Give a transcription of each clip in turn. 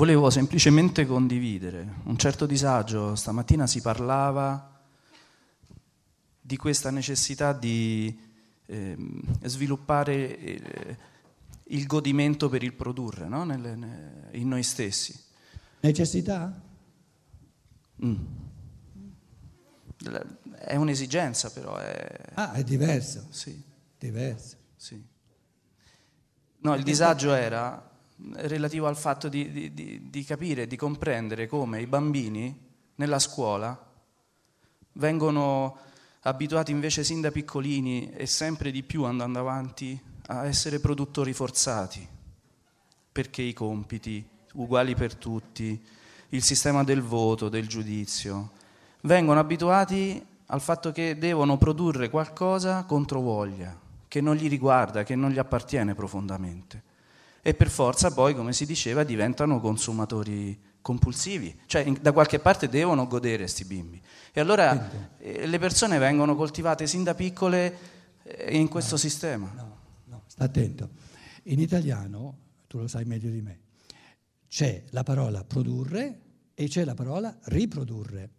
Volevo semplicemente condividere un certo disagio. Stamattina si parlava di questa necessità di eh, sviluppare eh, il godimento per il produrre no? Nelle, ne, in noi stessi. Necessità? Mm. È un'esigenza però. È... Ah, è diverso. Sì. Diverso. Sì. No, il disagio era relativo al fatto di, di, di capire, di comprendere come i bambini nella scuola vengono abituati invece sin da piccolini e sempre di più andando avanti a essere produttori forzati, perché i compiti uguali per tutti, il sistema del voto, del giudizio, vengono abituati al fatto che devono produrre qualcosa contro voglia, che non gli riguarda, che non gli appartiene profondamente e per forza poi, come si diceva, diventano consumatori compulsivi, cioè in, da qualche parte devono godere questi bimbi. E allora eh, le persone vengono coltivate sin da piccole eh, in questo no, sistema. No, no, sta attento. In italiano, tu lo sai meglio di me, c'è la parola produrre e c'è la parola riprodurre.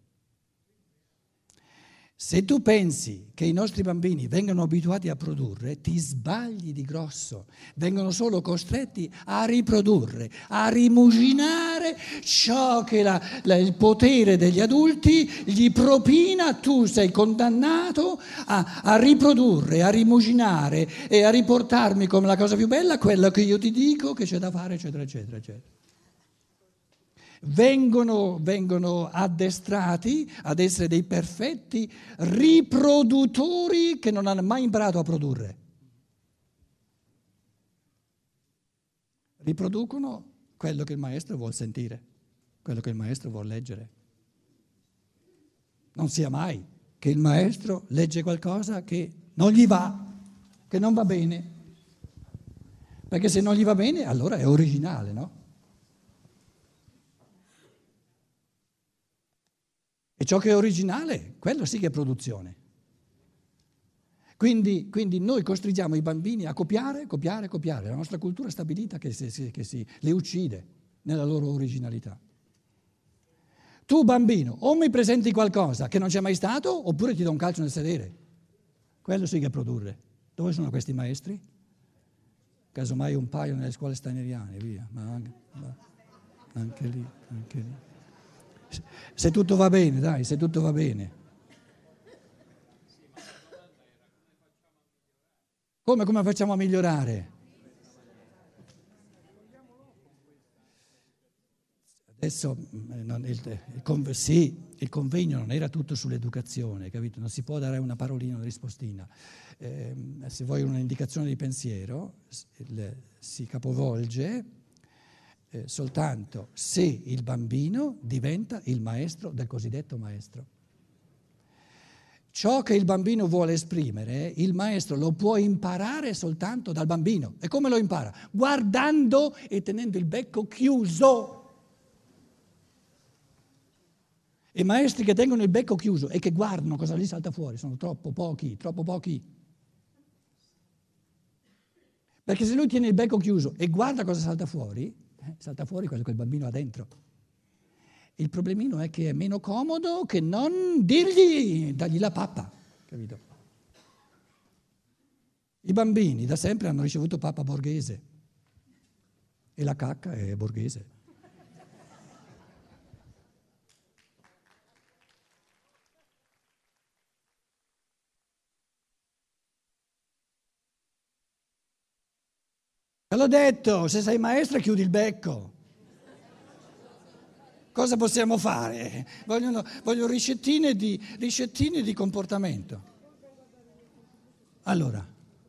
Se tu pensi che i nostri bambini vengano abituati a produrre, ti sbagli di grosso. Vengono solo costretti a riprodurre, a rimuginare ciò che la, la, il potere degli adulti gli propina. Tu sei condannato a, a riprodurre, a rimuginare e a riportarmi come la cosa più bella quello che io ti dico che c'è da fare, eccetera, eccetera, eccetera vengono, vengono addestrati ad essere dei perfetti riproduttori che non hanno mai imparato a produrre. Riproducono quello che il maestro vuole sentire, quello che il maestro vuole leggere. Non sia mai che il maestro legge qualcosa che non gli va, che non va bene. Perché se non gli va bene, allora è originale, no? E ciò che è originale, quello sì che è produzione. Quindi, quindi, noi costringiamo i bambini a copiare, copiare, copiare. La nostra cultura è stabilita che, si, che si, le uccide nella loro originalità. Tu bambino, o mi presenti qualcosa che non c'è mai stato, oppure ti do un calcio nel sedere. Quello sì che è produrre. Dove sono questi maestri? Casomai un paio nelle scuole staneriane, via. Ma anche, ma anche lì, anche lì se tutto va bene, dai, se tutto va bene. Come, come facciamo a migliorare? Adesso mm, non, il, il, sì, il convegno non era tutto sull'educazione, capito? Non si può dare una parolina, una rispostina. Eh, se vuoi un'indicazione di pensiero, si capovolge eh, soltanto se il bambino diventa il maestro del cosiddetto maestro. Ciò che il bambino vuole esprimere, il maestro lo può imparare soltanto dal bambino. E come lo impara? Guardando e tenendo il becco chiuso. I maestri che tengono il becco chiuso e che guardano cosa gli salta fuori sono troppo pochi, troppo pochi. Perché se lui tiene il becco chiuso e guarda cosa salta fuori, eh, salta fuori quello che il bambino ha dentro. Il problemino è che è meno comodo che non dirgli, dargli la pappa, capito? I bambini da sempre hanno ricevuto pappa borghese e la cacca è borghese. Te l'ho detto, se sei maestra chiudi il becco. Cosa possiamo fare? Vogliono, voglio ricettine di, ricettine di comportamento. Allora.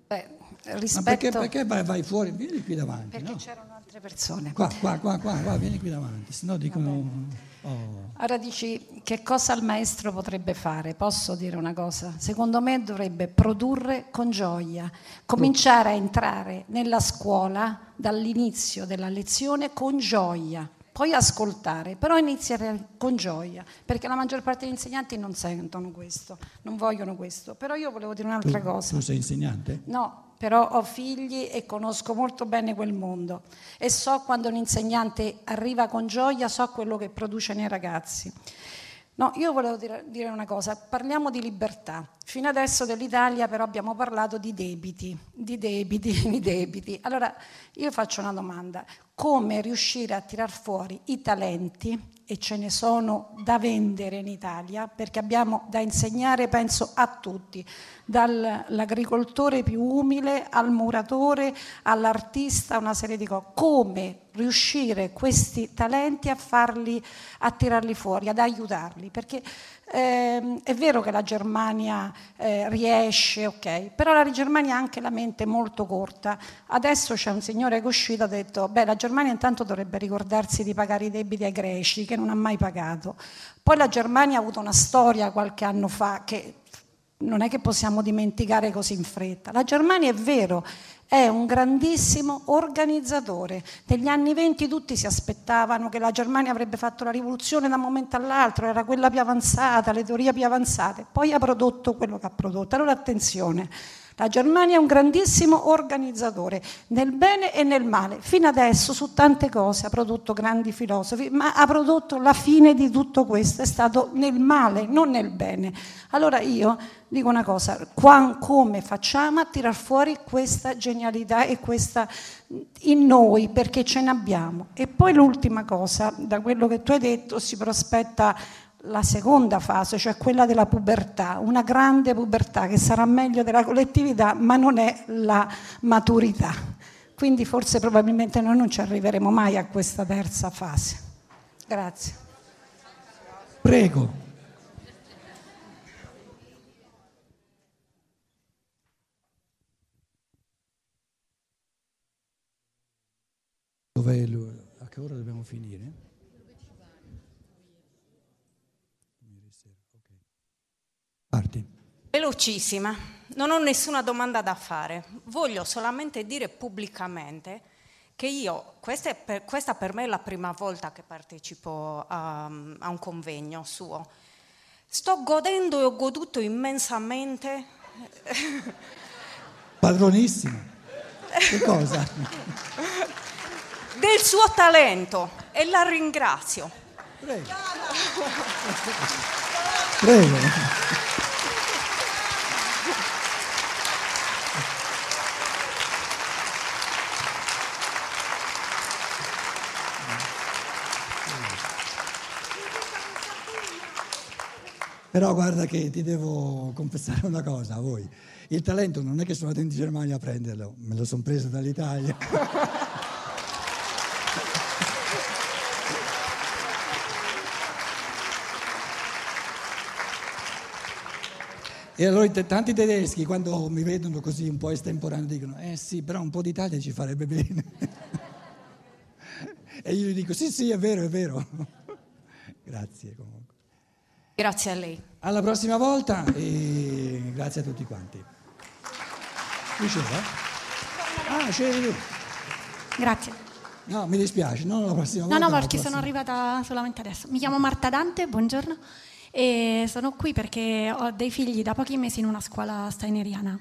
Beh, rispetto... Ma perché, perché vai, vai, fuori? Vieni qui davanti. Perché no? c'erano altre persone. Qua, qua, qua, qua, qua, vieni qui davanti, se no dicono... Oh. Ora dici che cosa il maestro potrebbe fare? Posso dire una cosa? Secondo me dovrebbe produrre con gioia, cominciare a entrare nella scuola dall'inizio della lezione con gioia, poi ascoltare, però iniziare con gioia, perché la maggior parte degli insegnanti non sentono questo, non vogliono questo. Però io volevo dire un'altra tu, cosa. Tu sei insegnante? No, però ho figli e conosco molto bene quel mondo e so quando un insegnante arriva con gioia, so quello che produce nei ragazzi. No, io volevo dire, una cosa, parliamo di libertà. Fino adesso dell'Italia però abbiamo parlato di debiti, di debiti, di debiti. Allora io faccio una domanda, come riuscire a tirar fuori i talenti, e ce ne sono da vendere in Italia, perché abbiamo da insegnare, penso, a tutti, dall'agricoltore più umile al muratore, all'artista, una serie di cose. Come riuscire questi talenti a farli, a tirarli fuori, ad aiutarli? Perché eh, è vero che la Germania eh, riesce, ok, però la Germania ha anche la mente molto corta. Adesso c'è un signore che è uscito e ha detto, beh, la Germania intanto dovrebbe ricordarsi di pagare i debiti ai greci, che non ha mai pagato. Poi la Germania ha avuto una storia qualche anno fa che non è che possiamo dimenticare così in fretta. La Germania è vero, è un grandissimo organizzatore. Negli anni venti tutti si aspettavano che la Germania avrebbe fatto la rivoluzione da un momento all'altro, era quella più avanzata, le teorie più avanzate, poi ha prodotto quello che ha prodotto. Allora attenzione, la Germania è un grandissimo organizzatore, nel bene e nel male. Fino adesso su tante cose ha prodotto grandi filosofi, ma ha prodotto la fine di tutto questo, è stato nel male, non nel bene. Allora io dico una cosa, come facciamo a tirar fuori questa genialità e questa in noi, perché ce ne abbiamo. E poi l'ultima cosa, da quello che tu hai detto, si prospetta la seconda fase, cioè quella della pubertà, una grande pubertà che sarà meglio della collettività, ma non è la maturità. Quindi forse probabilmente noi non ci arriveremo mai a questa terza fase. Grazie. Prego. Dov'è lui? A che ora dobbiamo finire? Parti. Velocissima, non ho nessuna domanda da fare, voglio solamente dire pubblicamente che io, questa, per, questa per me è la prima volta che partecipo a, a un convegno suo, sto godendo e ho goduto immensamente. Padronissimo. Che cosa? Del suo talento e la ringrazio. Prego. Prego. Però guarda che ti devo confessare una cosa a voi. Il talento non è che sono andato in Germania a prenderlo, me lo sono preso dall'Italia. E allora tanti tedeschi quando mi vedono così un po' estemporaneo dicono, eh sì, però un po' d'Italia ci farebbe bene. e io gli dico, sì, sì, è vero, è vero. Grazie comunque. Grazie a lei. Alla prossima volta e grazie a tutti quanti. Qui c'era? Ah, tu. Grazie. No, mi dispiace, non la prossima volta. No, no, perché sono arrivata solamente adesso. Mi chiamo Marta Dante, buongiorno. E sono qui perché ho dei figli da pochi mesi in una scuola steineriana.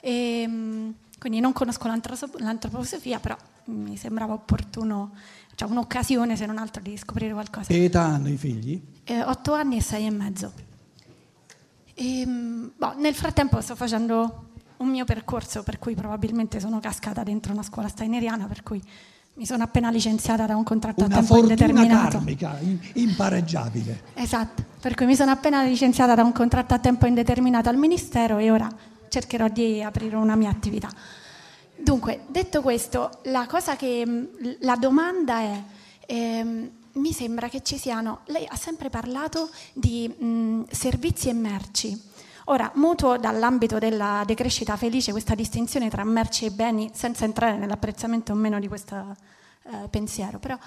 E, mm, quindi non conosco l'antroposofia, però mi sembrava opportuno cioè un'occasione se non altro di scoprire qualcosa. Che età hanno i figli? Eh, otto anni e sei e mezzo. E, ehm, boh, nel frattempo sto facendo un mio percorso per cui probabilmente sono cascata dentro una scuola steineriana, per cui mi sono appena licenziata da un contratto una a tempo indeterminato. Una karmica, impareggiabile. Esatto, per cui mi sono appena licenziata da un contratto a tempo indeterminato al Ministero e ora cercherò di aprire una mia attività. Dunque, detto questo, la, che, mm, la domanda è, ehm, mi sembra che ci siano, lei ha sempre parlato di mh, mm, servizi e merci. Ora, mutuo dall'ambito della decrescita felice questa distinzione tra merci e beni, senza entrare nell'apprezzamento o meno di questo eh, pensiero, però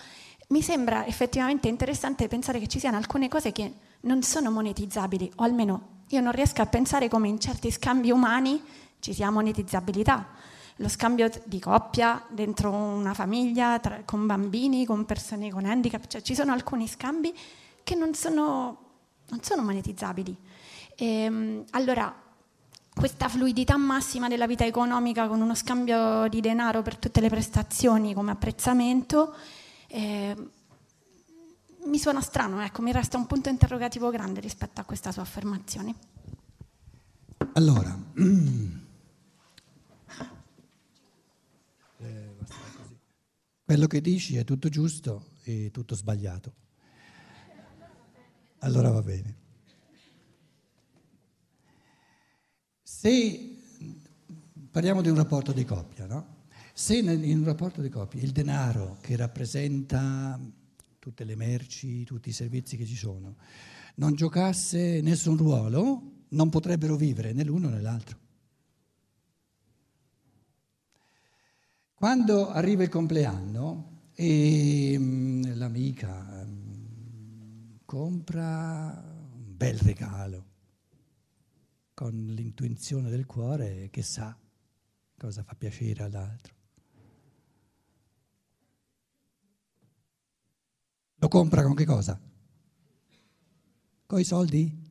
mi sembra effettivamente interessante pensare che ci siano alcune cose che non sono monetizzabili, o almeno io non riesco a pensare come in certi scambi umani ci sia monetizzabilità lo scambio di coppia dentro una famiglia, tra, con bambini, con persone con handicap, cioè ci sono alcuni scambi che non sono, non sono monetizzabili. E, ehm, allora, questa fluidità massima della vita economica con uno scambio di denaro per tutte le prestazioni come apprezzamento, eh, mi suona strano, ecco, mi resta un punto interrogativo grande rispetto a questa sua affermazione. Allora, quello che dici è tutto giusto e tutto sbagliato. Allora va bene. Se parliamo di un rapporto di coppia, no? Se in un rapporto di coppia il denaro che rappresenta tutte le merci, tutti i servizi che ci sono, non giocasse nessun ruolo, non potrebbero vivere né l'uno né l'altro. Quando arriva il compleanno e mm, l'amica mm, compra un bel regalo, con l'intuizione del cuore che sa cosa fa piacere all'altro. Lo compra con che cosa? Con i soldi?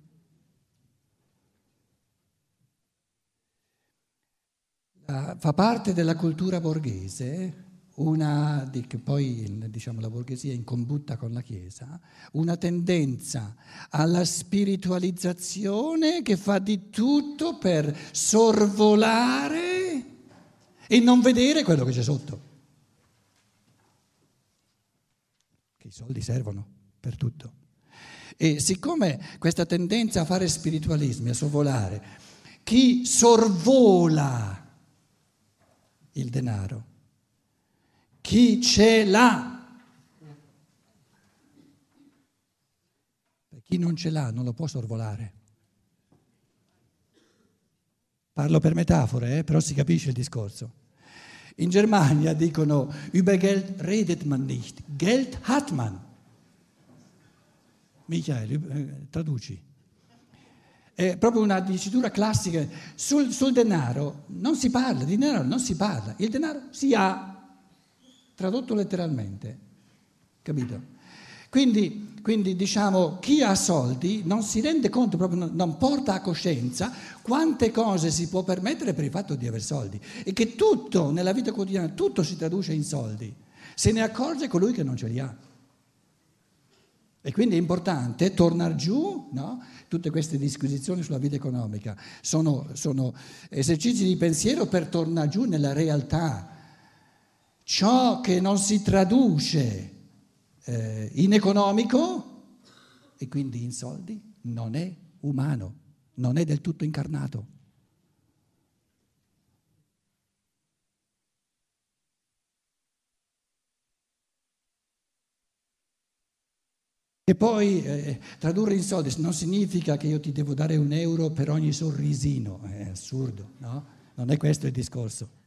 Fa parte della cultura borghese una che poi diciamo, la borghesia incombutta con la Chiesa, una tendenza alla spiritualizzazione che fa di tutto per sorvolare e non vedere quello che c'è sotto. Che i soldi servono per tutto. E siccome questa tendenza a fare spiritualismi, a sorvolare, chi sorvola il denaro chi ce l'ha. Chi non ce l'ha non lo può sorvolare. Parlo per metafore, eh? però si capisce il discorso. In Germania dicono über Geld redet man nicht, Geld hat man. Michael, eh, traduci. È proprio una dicitura classica. Sul, sul denaro non si parla, di denaro non si parla, il denaro si ha tradotto letteralmente, capito? Quindi, quindi, diciamo, chi ha soldi non si rende conto, proprio non porta a coscienza quante cose si può permettere per il fatto di avere soldi e che tutto nella vita quotidiana, tutto si traduce in soldi. Se ne accorge colui che non ce li ha. E quindi è importante tornare giù, no? tutte queste disquisizioni sulla vita economica sono, sono esercizi di pensiero per tornare giù nella realtà ciò che non si traduce eh, in economico e quindi in soldi non è umano, non è del tutto incarnato. E poi eh, tradurre in soldi non significa che io ti devo dare un euro per ogni sorrisino, è assurdo, no? Non è questo il discorso.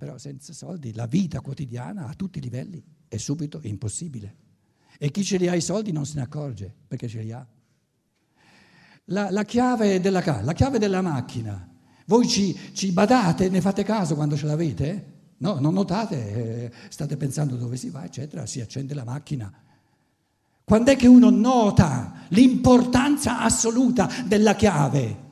Però senza soldi la vita quotidiana a tutti i livelli è subito impossibile. E chi ce li ha i soldi non se ne accorge perché ce li ha. La, la chiave della la chiave della macchina, voi ci, ci, badate, ne fate caso quando ce l'avete? No, non notate, eh, state pensando dove si va, eccetera, si accende la macchina. Quando è che uno nota l'importanza assoluta della chiave?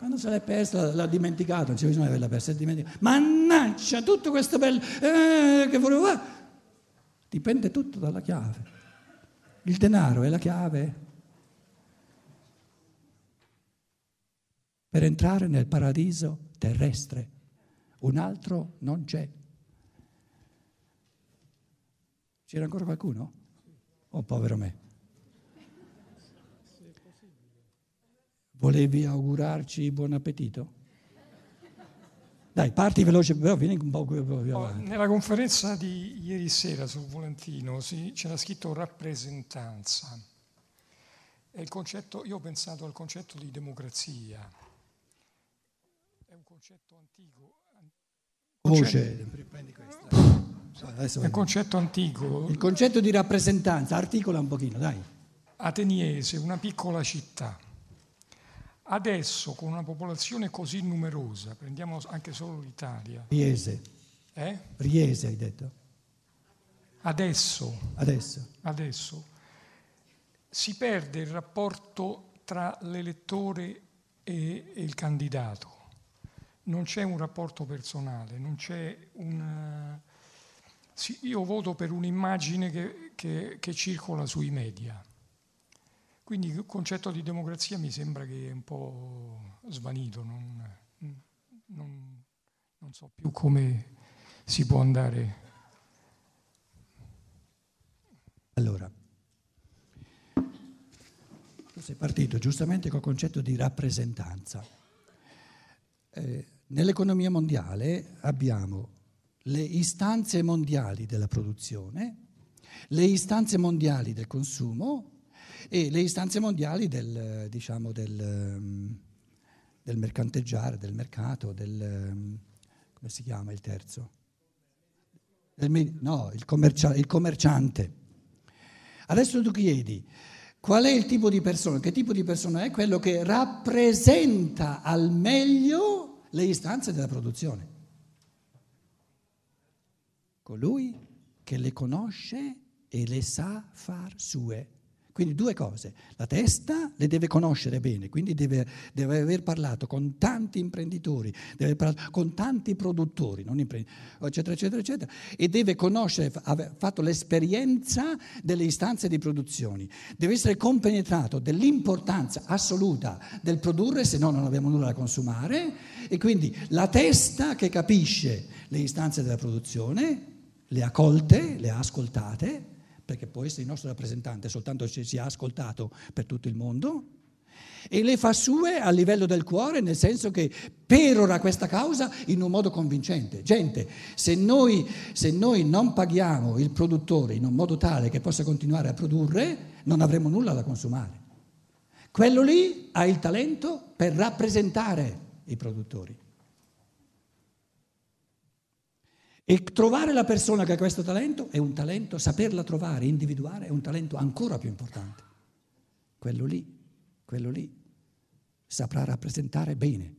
Quando se l'è persa, l'ha dimenticato, non c'è bisogno di averla persa, è dimenticato. Mannaggia, tutto questo bello eh, che volevo fare. Dipende tutto dalla chiave. Il denaro è la chiave per entrare nel paradiso terrestre. Un altro non c'è. C'era ancora qualcuno? Oh, povero me. Volevi augurarci buon appetito? Dai, parti veloce, però vieni un po' più oh, avanti. Nella conferenza di ieri sera sul Volantino sì, c'era scritto rappresentanza. Concetto, io ho pensato al concetto di democrazia. È un concetto antico. Voce, prendi questa. È un concetto antico. Il concetto di rappresentanza, articola un pochino, dai. Ateniese, una piccola città Adesso, con una popolazione così numerosa, prendiamo anche solo l'Italia. Riese. Eh? Riese hai detto. Adesso. Adesso. Adesso. Si perde il rapporto tra l'elettore e, e il candidato. Non c'è un rapporto personale, non c'è un... Sì, io voto per un'immagine che, che, che circola sui media. Quindi il concetto di democrazia mi sembra che è un po' svanito, non, non, non so più come si può andare. Allora, tu sei partito giustamente col concetto di rappresentanza. Eh, nell'economia mondiale abbiamo le istanze mondiali della produzione, le istanze mondiali del consumo e le istanze mondiali del, diciamo, del, del mercanteggiare, del mercato, del, come si chiama il terzo? Del, no, il, commercia, il commerciante. Adesso tu chiedi, qual è il tipo di persona? Che tipo di persona è? Quello che rappresenta al meglio le istanze della produzione. Colui che le conosce e le sa far sue. Quindi due cose, la testa le deve conoscere bene, quindi deve, deve aver parlato con tanti imprenditori, deve parlare con tanti produttori, eccetera, eccetera, eccetera, e deve conoscere, aver fatto l'esperienza delle istanze di produzioni, deve essere compenetrato dell'importanza assoluta del produrre, se no non abbiamo nulla da consumare, e quindi la testa che capisce le istanze della produzione, le ha colte, le ha ascoltate, perché può essere il nostro rappresentante soltanto se si è ascoltato per tutto il mondo, e le fa sue a livello del cuore, nel senso che perora questa causa in un modo convincente. Gente, se noi, se noi non paghiamo il produttore in un modo tale che possa continuare a produrre, non avremo nulla da consumare. Quello lì ha il talento per rappresentare i produttori. E trovare la persona che ha questo talento è un talento, saperla trovare, individuare, è un talento ancora più importante. Quello lì, quello lì saprà rappresentare bene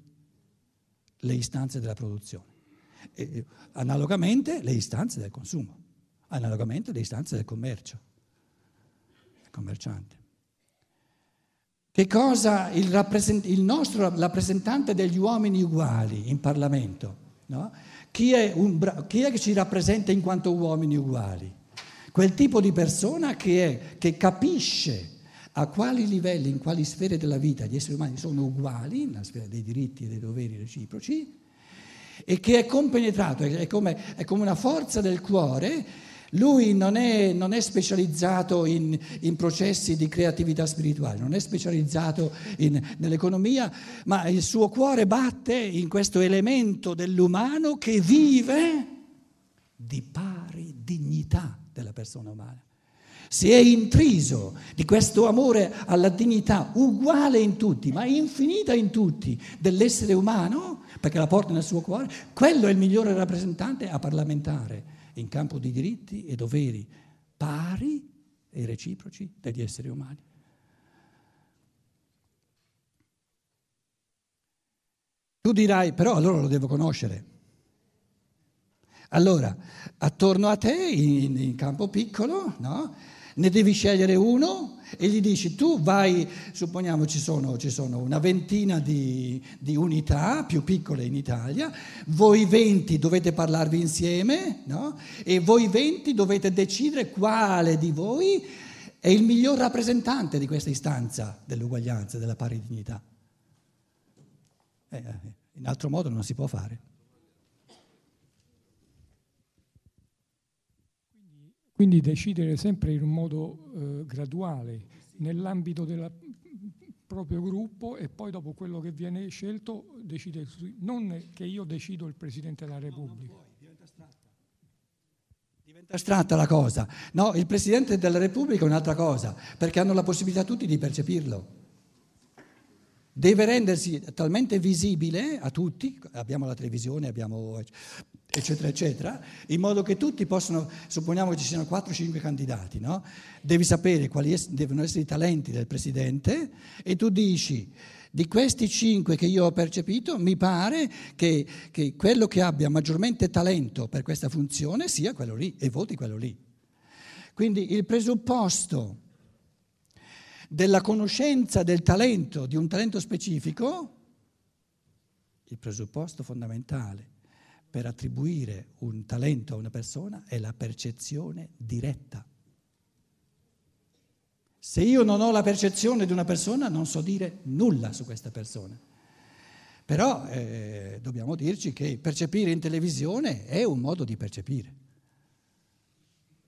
le istanze della produzione. E, analogamente le istanze del consumo, analogamente le istanze del commercio, il commerciante. Che cosa il, rappresent- il nostro rappresentante degli uomini uguali in Parlamento? No? Chi è, bra- chi è, che ci rappresenta in quanto uomini uguali? Quel tipo di persona che, è, che capisce a quali livelli, in quali sfere della vita gli esseri umani sono uguali, nella sfera dei diritti e dei doveri reciproci, e che è compenetrato, è come, è come una forza del cuore lui non è, non è specializzato in, in, processi di creatività spirituale, non è specializzato in, nell'economia, ma il suo cuore batte in questo elemento dell'umano che vive di pari dignità della persona umana. Si è intriso di questo amore alla dignità uguale in tutti, ma infinita in tutti, dell'essere umano, perché la porta nel suo cuore, quello è il migliore rappresentante a parlamentare in campo di diritti e doveri pari e reciproci degli esseri umani. Tu dirai, però allora lo devo conoscere. Allora, attorno a te, in, in campo piccolo, no? Ne devi scegliere uno e gli dici tu vai, supponiamo ci sono, ci sono una ventina di, di, unità più piccole in Italia, voi 20 dovete parlarvi insieme no? e voi 20 dovete decidere quale di voi è il miglior rappresentante di questa istanza dell'uguaglianza, della pari dignità. Eh, eh in altro modo non si può fare. Quindi decidere sempre in un modo eh, graduale, nell'ambito del proprio gruppo e poi dopo quello che viene scelto decide, non che io decido il Presidente della Repubblica. Diventa astratta la cosa. No, il Presidente della Repubblica è un'altra cosa, perché hanno la possibilità tutti di percepirlo. Deve rendersi talmente visibile a tutti, abbiamo la televisione, abbiamo eccetera, eccetera, in modo che tutti possano, supponiamo che ci siano 4-5 candidati, no? devi sapere quali es- devono essere i talenti del Presidente e tu dici, di questi 5 che io ho percepito, mi pare che, che quello che abbia maggiormente talento per questa funzione sia quello lì e voti quello lì. Quindi il presupposto della conoscenza del talento, di un talento specifico, il presupposto fondamentale per attribuire un talento a una persona è la percezione diretta. Se io non ho la percezione di una persona non so dire nulla su questa persona. Però eh, dobbiamo dirci che percepire in televisione è un modo di percepire.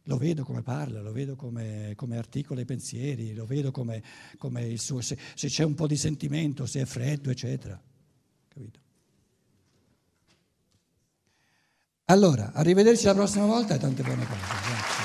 Lo vedo come parla, lo vedo come, come articola i pensieri, lo vedo come, come il suo, se, se, c'è un po' di sentimento, se è freddo, eccetera. Capito? Allora, arrivederci la prossima volta e tante buone cose. Grazie.